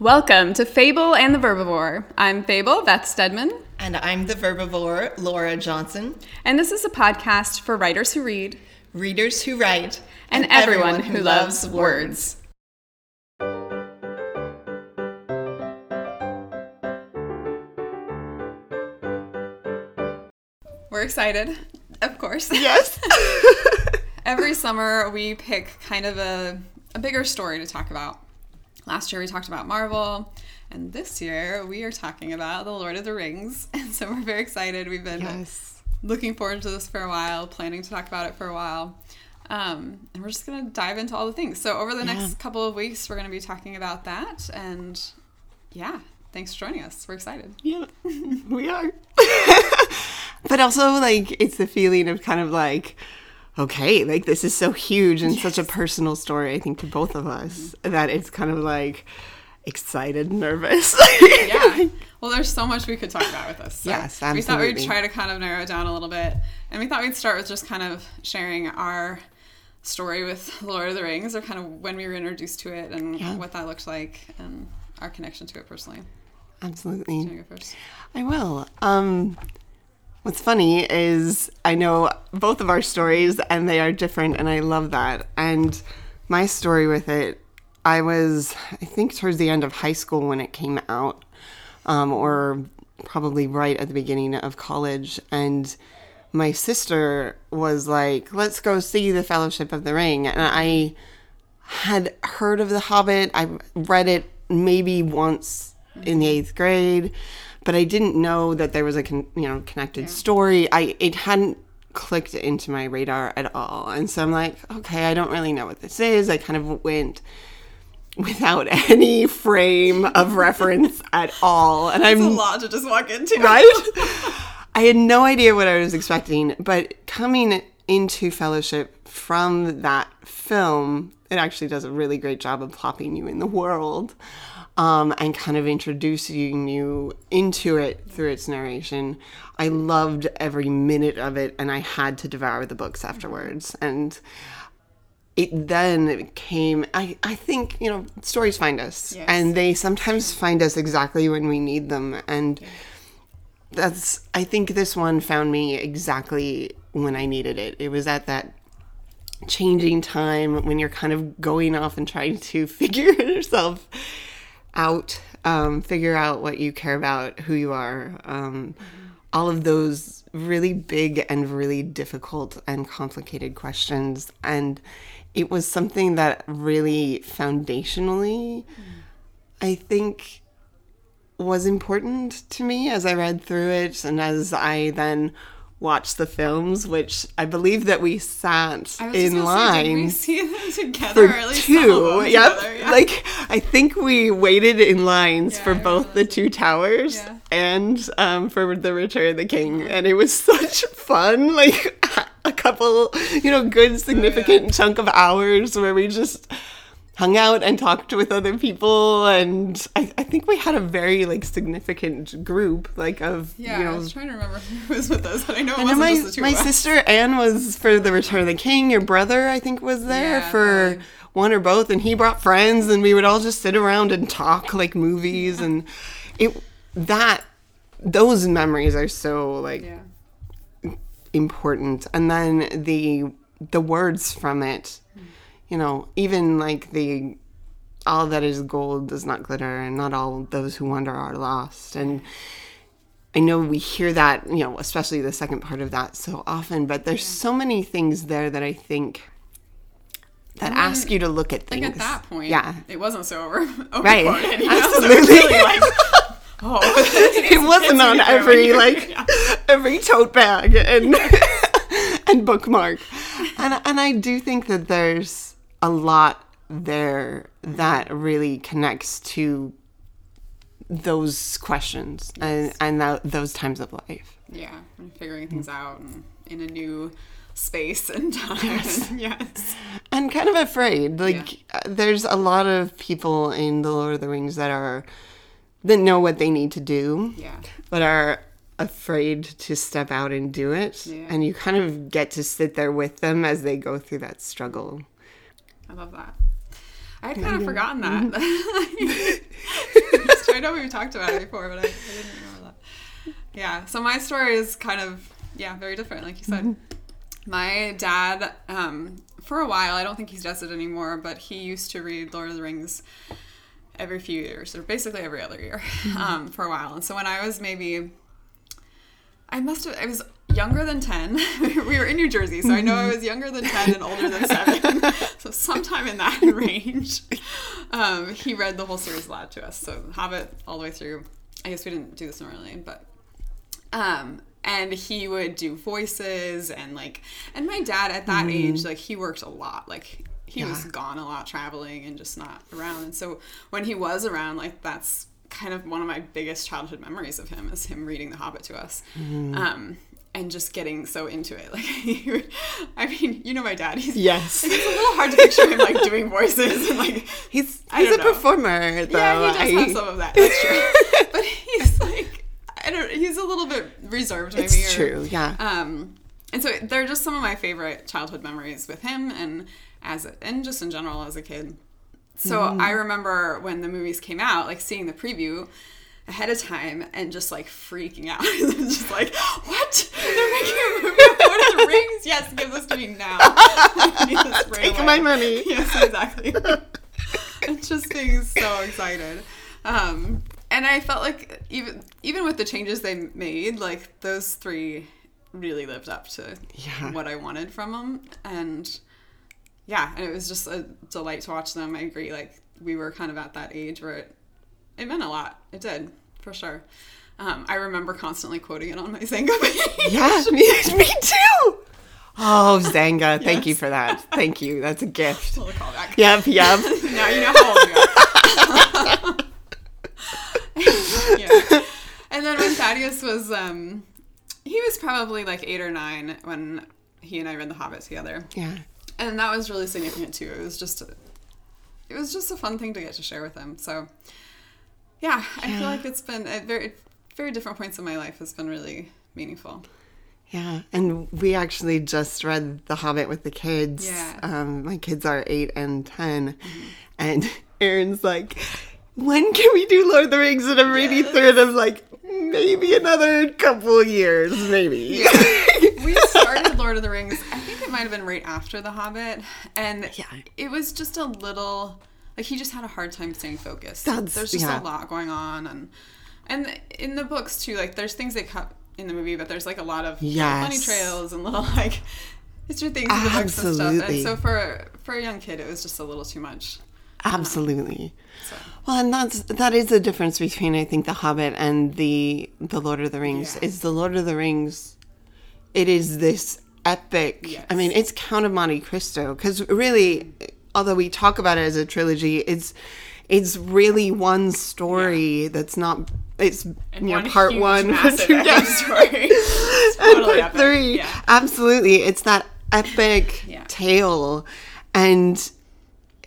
Welcome to Fable and the Verbivore. I'm Fable, Beth Stedman, And I'm the verbivore, Laura Johnson. and this is a podcast for writers who read Readers who write. and, everyone, who loves words. We're excited, of course. Yes. Every summer, we pick kind of a, a bigger story to talk about. Last year, we talked about Marvel, and this year, we are talking about The Lord of the Rings. And so, we're very excited. We've been yes. looking forward to this for a while, planning to talk about it for a while. Um, and we're just going to dive into all the things. So, over the Yeah. next couple of weeks, we're going to be talking about that. And yeah, thanks for joining us. We're excited. Yeah, we are. but also, like, it's the feeling of kind of like, okay, like this is so huge and such a personal story, I think, to both of us, that it's kind of like excited, nervous. yeah. Well, there's so much we could talk about with this. So Yes, We thought we'd try to kind of narrow it down a little bit. And we thought we'd start with just kind of sharing our story with Lord of the Rings or kind of when we were introduced to it and Yeah. what that looked like and our connection to it personally. Absolutely. You wanna go first? I will. Um, what's funny is I know both of our stories and they are different, and I love that. And my story with it, I was, I think, towards the end of high school when it came out, um, or probably right at the beginning of college. And my sister was like, let's go see The Fellowship of the Ring. And I had heard of The Hobbit. I read it maybe once in the eighth grade, but I didn't know that there was a con- you know connected story. I it hadn't clicked into my radar at all, and so I'm like, okay, I don't really know what this is. I kind of went without any frame of reference at all, and I'm a lot to just walk into. right? I had no idea what I was expecting, but coming into fellowship from that film, it actually does a really great job of plopping you in the world um, and kind of introducing you into it through its narration. I loved every minute of it, and I had to devour the books afterwards. And it then came I, I think you know stories find us Yes. and they sometimes find us exactly when we need them and that's i think this one found me exactly when i needed it. It was at that changing time when you're kind of going off and trying to figure yourself out um, figure out what you care about who you are um, all of those really big and really difficult and complicated questions. And it was something that really foundationally i think was important to me as I read through it and as I then watched the films, which I believe that we sat in gonna say, did we see them together, for or at least some of two. Yep. together, yeah. Like I think we waited in lines Yeah, for both the two towers Yeah. and um, for the Return of the King, and it was such fun. Like a couple, you know, good significant chunk of hours where we just hung out and talked with other people and I, I think we had a very like significant group like of yeah, you know I was trying to remember who was with us, but I know it and wasn't my, just the two my sister Anne was for the Return of the King. Your brother, I think, was there Yeah, for probably. one or both, and he brought friends, and we would all just sit around and talk like movies, and it that those memories are so like Yeah. important, and then the the words from it, hmm. You know, even like the all that is gold does not glitter, and not all those who wander are lost, and I know we hear that, you know, especially the second part of that so often, but there's so many things there that I think that ask you to look at things. Like at that point, yeah, it wasn't so over, Right. you know? Absolutely. really like, oh, it wasn't on every like every tote bag and and bookmark, and and I do think that there's a lot there that really connects to those questions and and tho- those times of life. yeah, and figuring things out and in a new space and time. Yes, yes. and kind of afraid. Like uh, there's a lot of people in the Lord of the Rings that are that know what they need to do, yeah. but are afraid to step out and do it. Yeah. And you kind of get to sit there with them as they go through that struggle. I love that. I had kind of forgotten that. I know we've talked about it before, but I, I didn't remember that. Yeah. So my story is kind of yeah very different, like you said. My dad, um, for a while, I don't think he does it anymore, but he used to read Lord of the Rings every few years, or basically every other year, um, for a while. And so when I was maybe, I must have, I was younger than 10. we were in New Jersey, so I know I was younger than 10 and older than 7. so sometime in that range, um, he read the whole series aloud to us. So Hobbit all the way through. I guess we didn't do this normally, but um, and he would do voices and like and my dad at that age like he worked a lot like he was gone a lot traveling and just not around and so when he was around like that's kind of one of my biggest childhood memories of him is him reading the hobbit to us um and just getting so into it like he i mean you know my dad he's Yes. it's a little hard to picture him like doing voices and like He's he's a know. performer though. yeah, he does I- have some of that. That's true. but he's like, I don't. He's a little bit reserved, maybe. It's or- true, yeah. Um, and so they're just some of my favorite childhood memories with him, and as a, and just in general as a kid. So Mm-hmm. I remember when the movies came out, like seeing the preview ahead of time and just like freaking out. just like, what? They're making a movie of Lord of the Rings? Yes, give this to me now. I need this right Take away. my money. Yes, exactly. just being so excited. Um, and I felt like even even with the changes they made, like those three really lived up to Yeah. what I wanted from them, and yeah, and it was just a delight to watch them. I agree. Like we were kind of at that age where it it meant a lot. It did for sure. Um, I remember constantly quoting it on my Xanga page. Yeah, me, me too. Oh, Xanga, thank you for that. Thank you. That's a gift. Little callback. Yep, yep. now you know how old we are. yeah. And then when Thaddeus was, um, he was probably like eight or nine when he and I read The Hobbit together, Yeah. and that was really significant too. It was just, a, it was just a fun thing to get to share with him. So, yeah, I feel like it's been at very, very different points in my life has been really meaningful. Yeah, and we actually just read The Hobbit with the kids. Yeah. Um, my kids are eight and 10 And Aaron's like, when can we do Lord of the Rings? And I'm reading through it. I'm like, maybe another couple years, maybe. we started Lord of the Rings. I think it might have been right after The Hobbit, and Yeah. it was just a little like he just had a hard time staying focused. That's- there's just yeah. a lot going on, and and in the books too. Like there's things they cut in the movie, but there's like a lot of Yes. trails and little like history things in the books and stuff. Absolutely. And so for for a young kid, it was just a little too much. Absolutely. So Well, and that's that is the difference between I think The Hobbit and the the Lord of the Rings. Yeah. Is the Lord of the Rings? It is this epic. Yes. I mean, it's Count of Monte Cristo because really, although we talk about it as a trilogy, it's it's really one story that's not. It's you know part huge, one, two, yeah. story. It's and totally part epic. three. Yeah. Absolutely, it's that epic Yeah. tale, and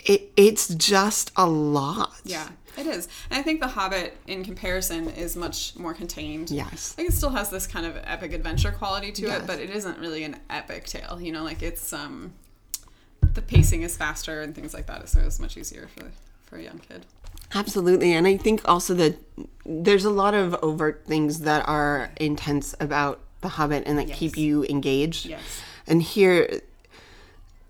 it it's just a lot. Yeah, it is. And I think The Hobbit, in comparison, is much more contained. Yes. I think it still has this kind of epic adventure quality to Yes. it, but it isn't really an epic tale. You know, like it's um, the pacing is faster and things like that, so it's much easier for for a young kid. Absolutely. And I think also that there's a lot of overt things that are intense about The Hobbit and that keep you engaged. Yes. And here,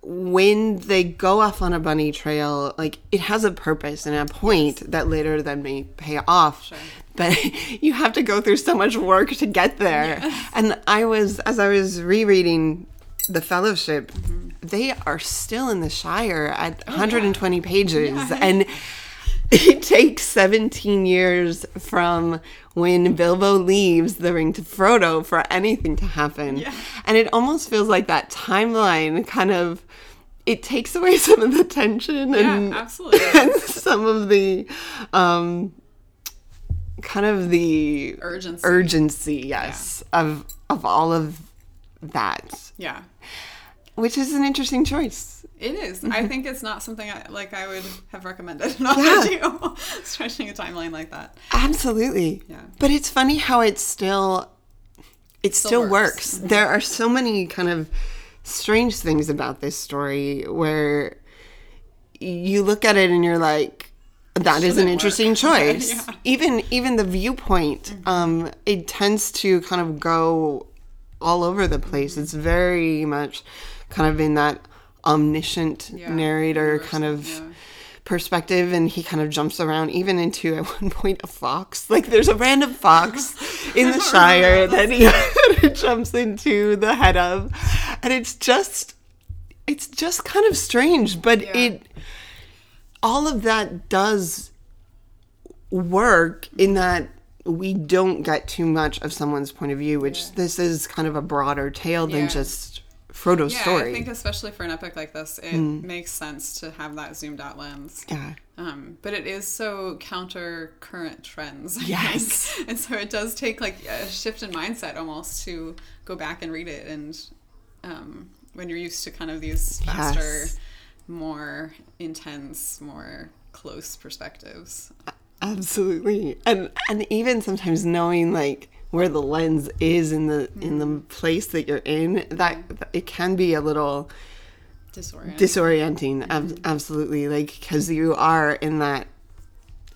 when they go off on a bunny trail, like it has a purpose and a point that later then may pay off. Sure. But you have to go through so much work to get there. And I was, as I was rereading The Fellowship, Mm-hmm. They are still in the Shire at Oh, 120 pages. And it takes 17 years from when Bilbo leaves the ring to Frodo for anything to happen. Yeah. And it almost feels like that timeline kind of it takes away some of the tension and, Yeah, and some of the um kind of the Urgency. urgency, yes, of of all of that, yeah. Which is an interesting choice. It is. I mm-hmm. think it's not something I, like I would have recommended not Yeah. to do, stretching a timeline like that. Absolutely. Yeah. But it's funny how it still it still, works. works. There are so many kind of strange things about this story where you look at it and you're like, that is an interesting work. choice. Yeah. Even even the viewpoint, mm-hmm. um, it tends to kind of go all over the place. Mm-hmm. It's very much kind of in that omniscient Yeah. narrator kind of yeah. perspective and he kind of jumps around even into at one point a fox like there's a random fox in the shire that he, jumps into the head of and it's just it's just kind of strange but Yeah. it all of that does work in that we don't get too much of someone's point of view which this is kind of a broader tale than just Frodo's Yeah, story I think especially for an epic like this, it makes sense to have that zoomed out lens. yeah Um, but it is so counter current trends. I Yes. think. And so it does take like a shift in mindset almost to go back and read it. And um, when you're used to kind of these faster, Yes. more intense, more close perspectives. Absolutely. And and even sometimes knowing like where the lens is in the in the mm-hmm. place that you're in, mm-hmm. that it can be a little Disorienting. disorienting. Ab- mm-hmm. absolutely. Like cuz you are in that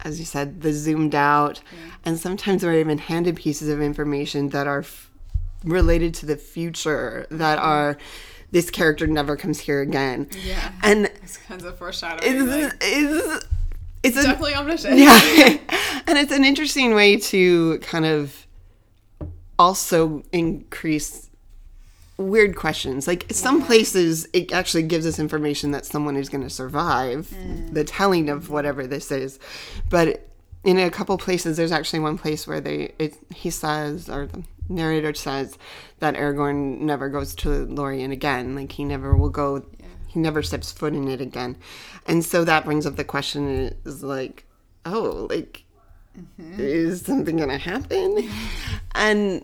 as you said, the zoomed out and sometimes we're even handed pieces of information that are f- related to the future that are this character never comes here again. yeah. And It's kinds of foreshadowing. it's like, it's it's definitely omniscient. yeah and it's an interesting way to kind of also increase weird questions. Like some places it actually gives us information that someone is going to survive mm. the telling of whatever this is. But in a couple places there's actually one place where they it, he says or the narrator says that aragorn never goes to lorien again. Like he never will go he never steps foot in it again. And so that brings up the question is like oh like is something gonna happen? And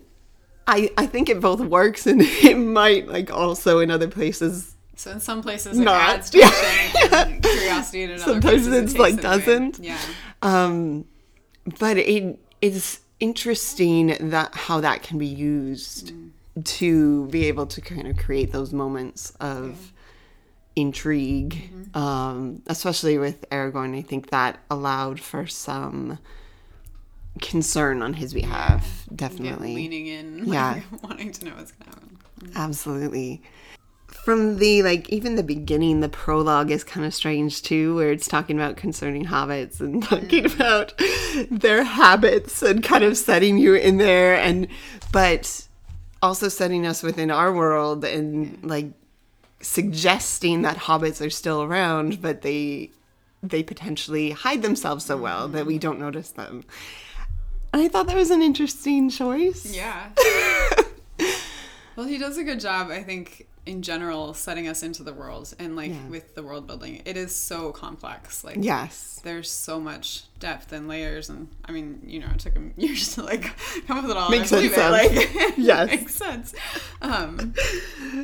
i i think it both works and it might like also in other places So in some places it Not. adds and curiosity, and in other Sometimes places it it's takes like it doesn't. Yeah. um but it it is interesting that how that can be used to be able to kind of create those moments of intrigue. Um especially with aragorn i think that allowed for some concern on his behalf Get definitely leaning in, Yeah. wanting to know what's gonna happen. Mm. Absolutely. From the like even the beginning, the prologue is kind of strange too, where it's talking about concerning hobbits and talking mm. about their habits and kind of setting you in there and but also setting us within our world and like suggesting that hobbits are still around, but they they potentially hide themselves so well that we mm. don't notice them. I thought that was an interesting choice. Yeah. well, he does a good job, I think, in general, setting us into the world and like Yeah. with the world building. It is so complex. Like, Yes. there's so much depth and layers, and I mean, you know, it took him years to like come up with it all. Makes and I believe sense. it. Like, Yes. makes sense. Um,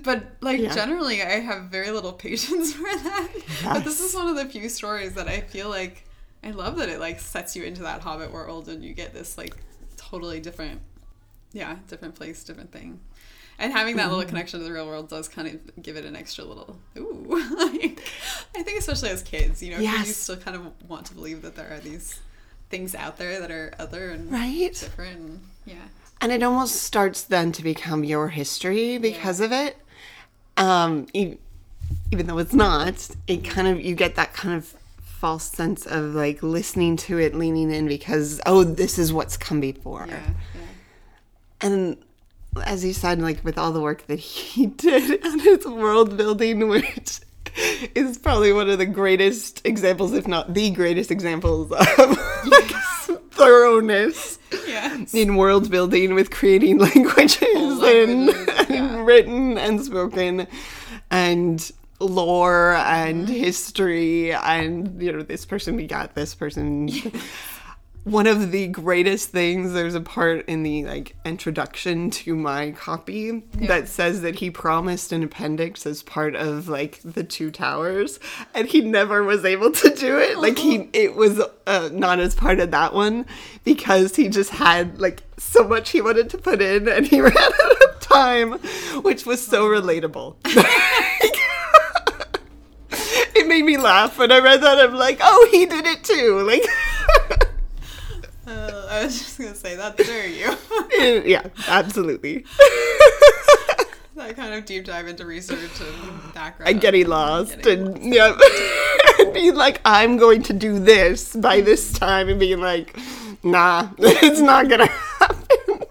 but like Yeah. generally, I have very little patience for that. But this is one of the few stories that I feel like I love that it like sets you into that Hobbit world, and you get this like totally different, yeah, different place, different thing. And having that Mm-hmm. little connection to the real world does kind of give it an extra little ooh. like, I think especially as kids, you know, 'cause you still kind of want to believe that there are these things out there that are other and Right? different. And, yeah, And it almost starts then to become your history because of it. Um, even though it's not, it kind of you get that kind of false sense of like listening to it, leaning in because oh, this is what's come before. yeah, yeah. And as you said, like with all the work that he did on his world building, which is probably one of the greatest examples, if not the greatest examples of like thoroughness Yeah. in world building with creating languages, and, and written and spoken and lore and history and you know this person begat this person. One of the greatest things there's a part in the like introduction to my copy that says that he promised an appendix as part of like the two towers and he never was able to do it. Like he it was uh, not as part of that one because he just had like so much he wanted to put in and he ran out of time which was so relatable made me laugh when I read that. I'm like, oh, he did it too. Like, Uh, I was just gonna say that very you. yeah, absolutely. that kind of deep dive into research and background. And getting lost Getting and yeah, and being like, I'm going going to do this by this time, and being like, nah, it's not gonna happen.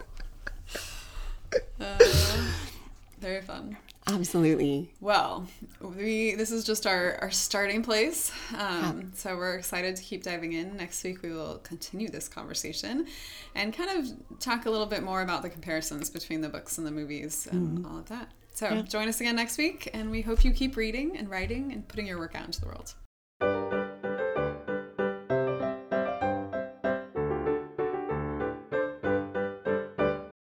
Uh, very fun. Absolutely. Well, we this is just our, our starting place. Um, so we're excited to keep diving in. Next week we will continue this conversation and kind of talk a little bit more about the comparisons between the books and the movies and all of that. So join us again next week, and we hope you keep reading and writing and putting your work out into the world.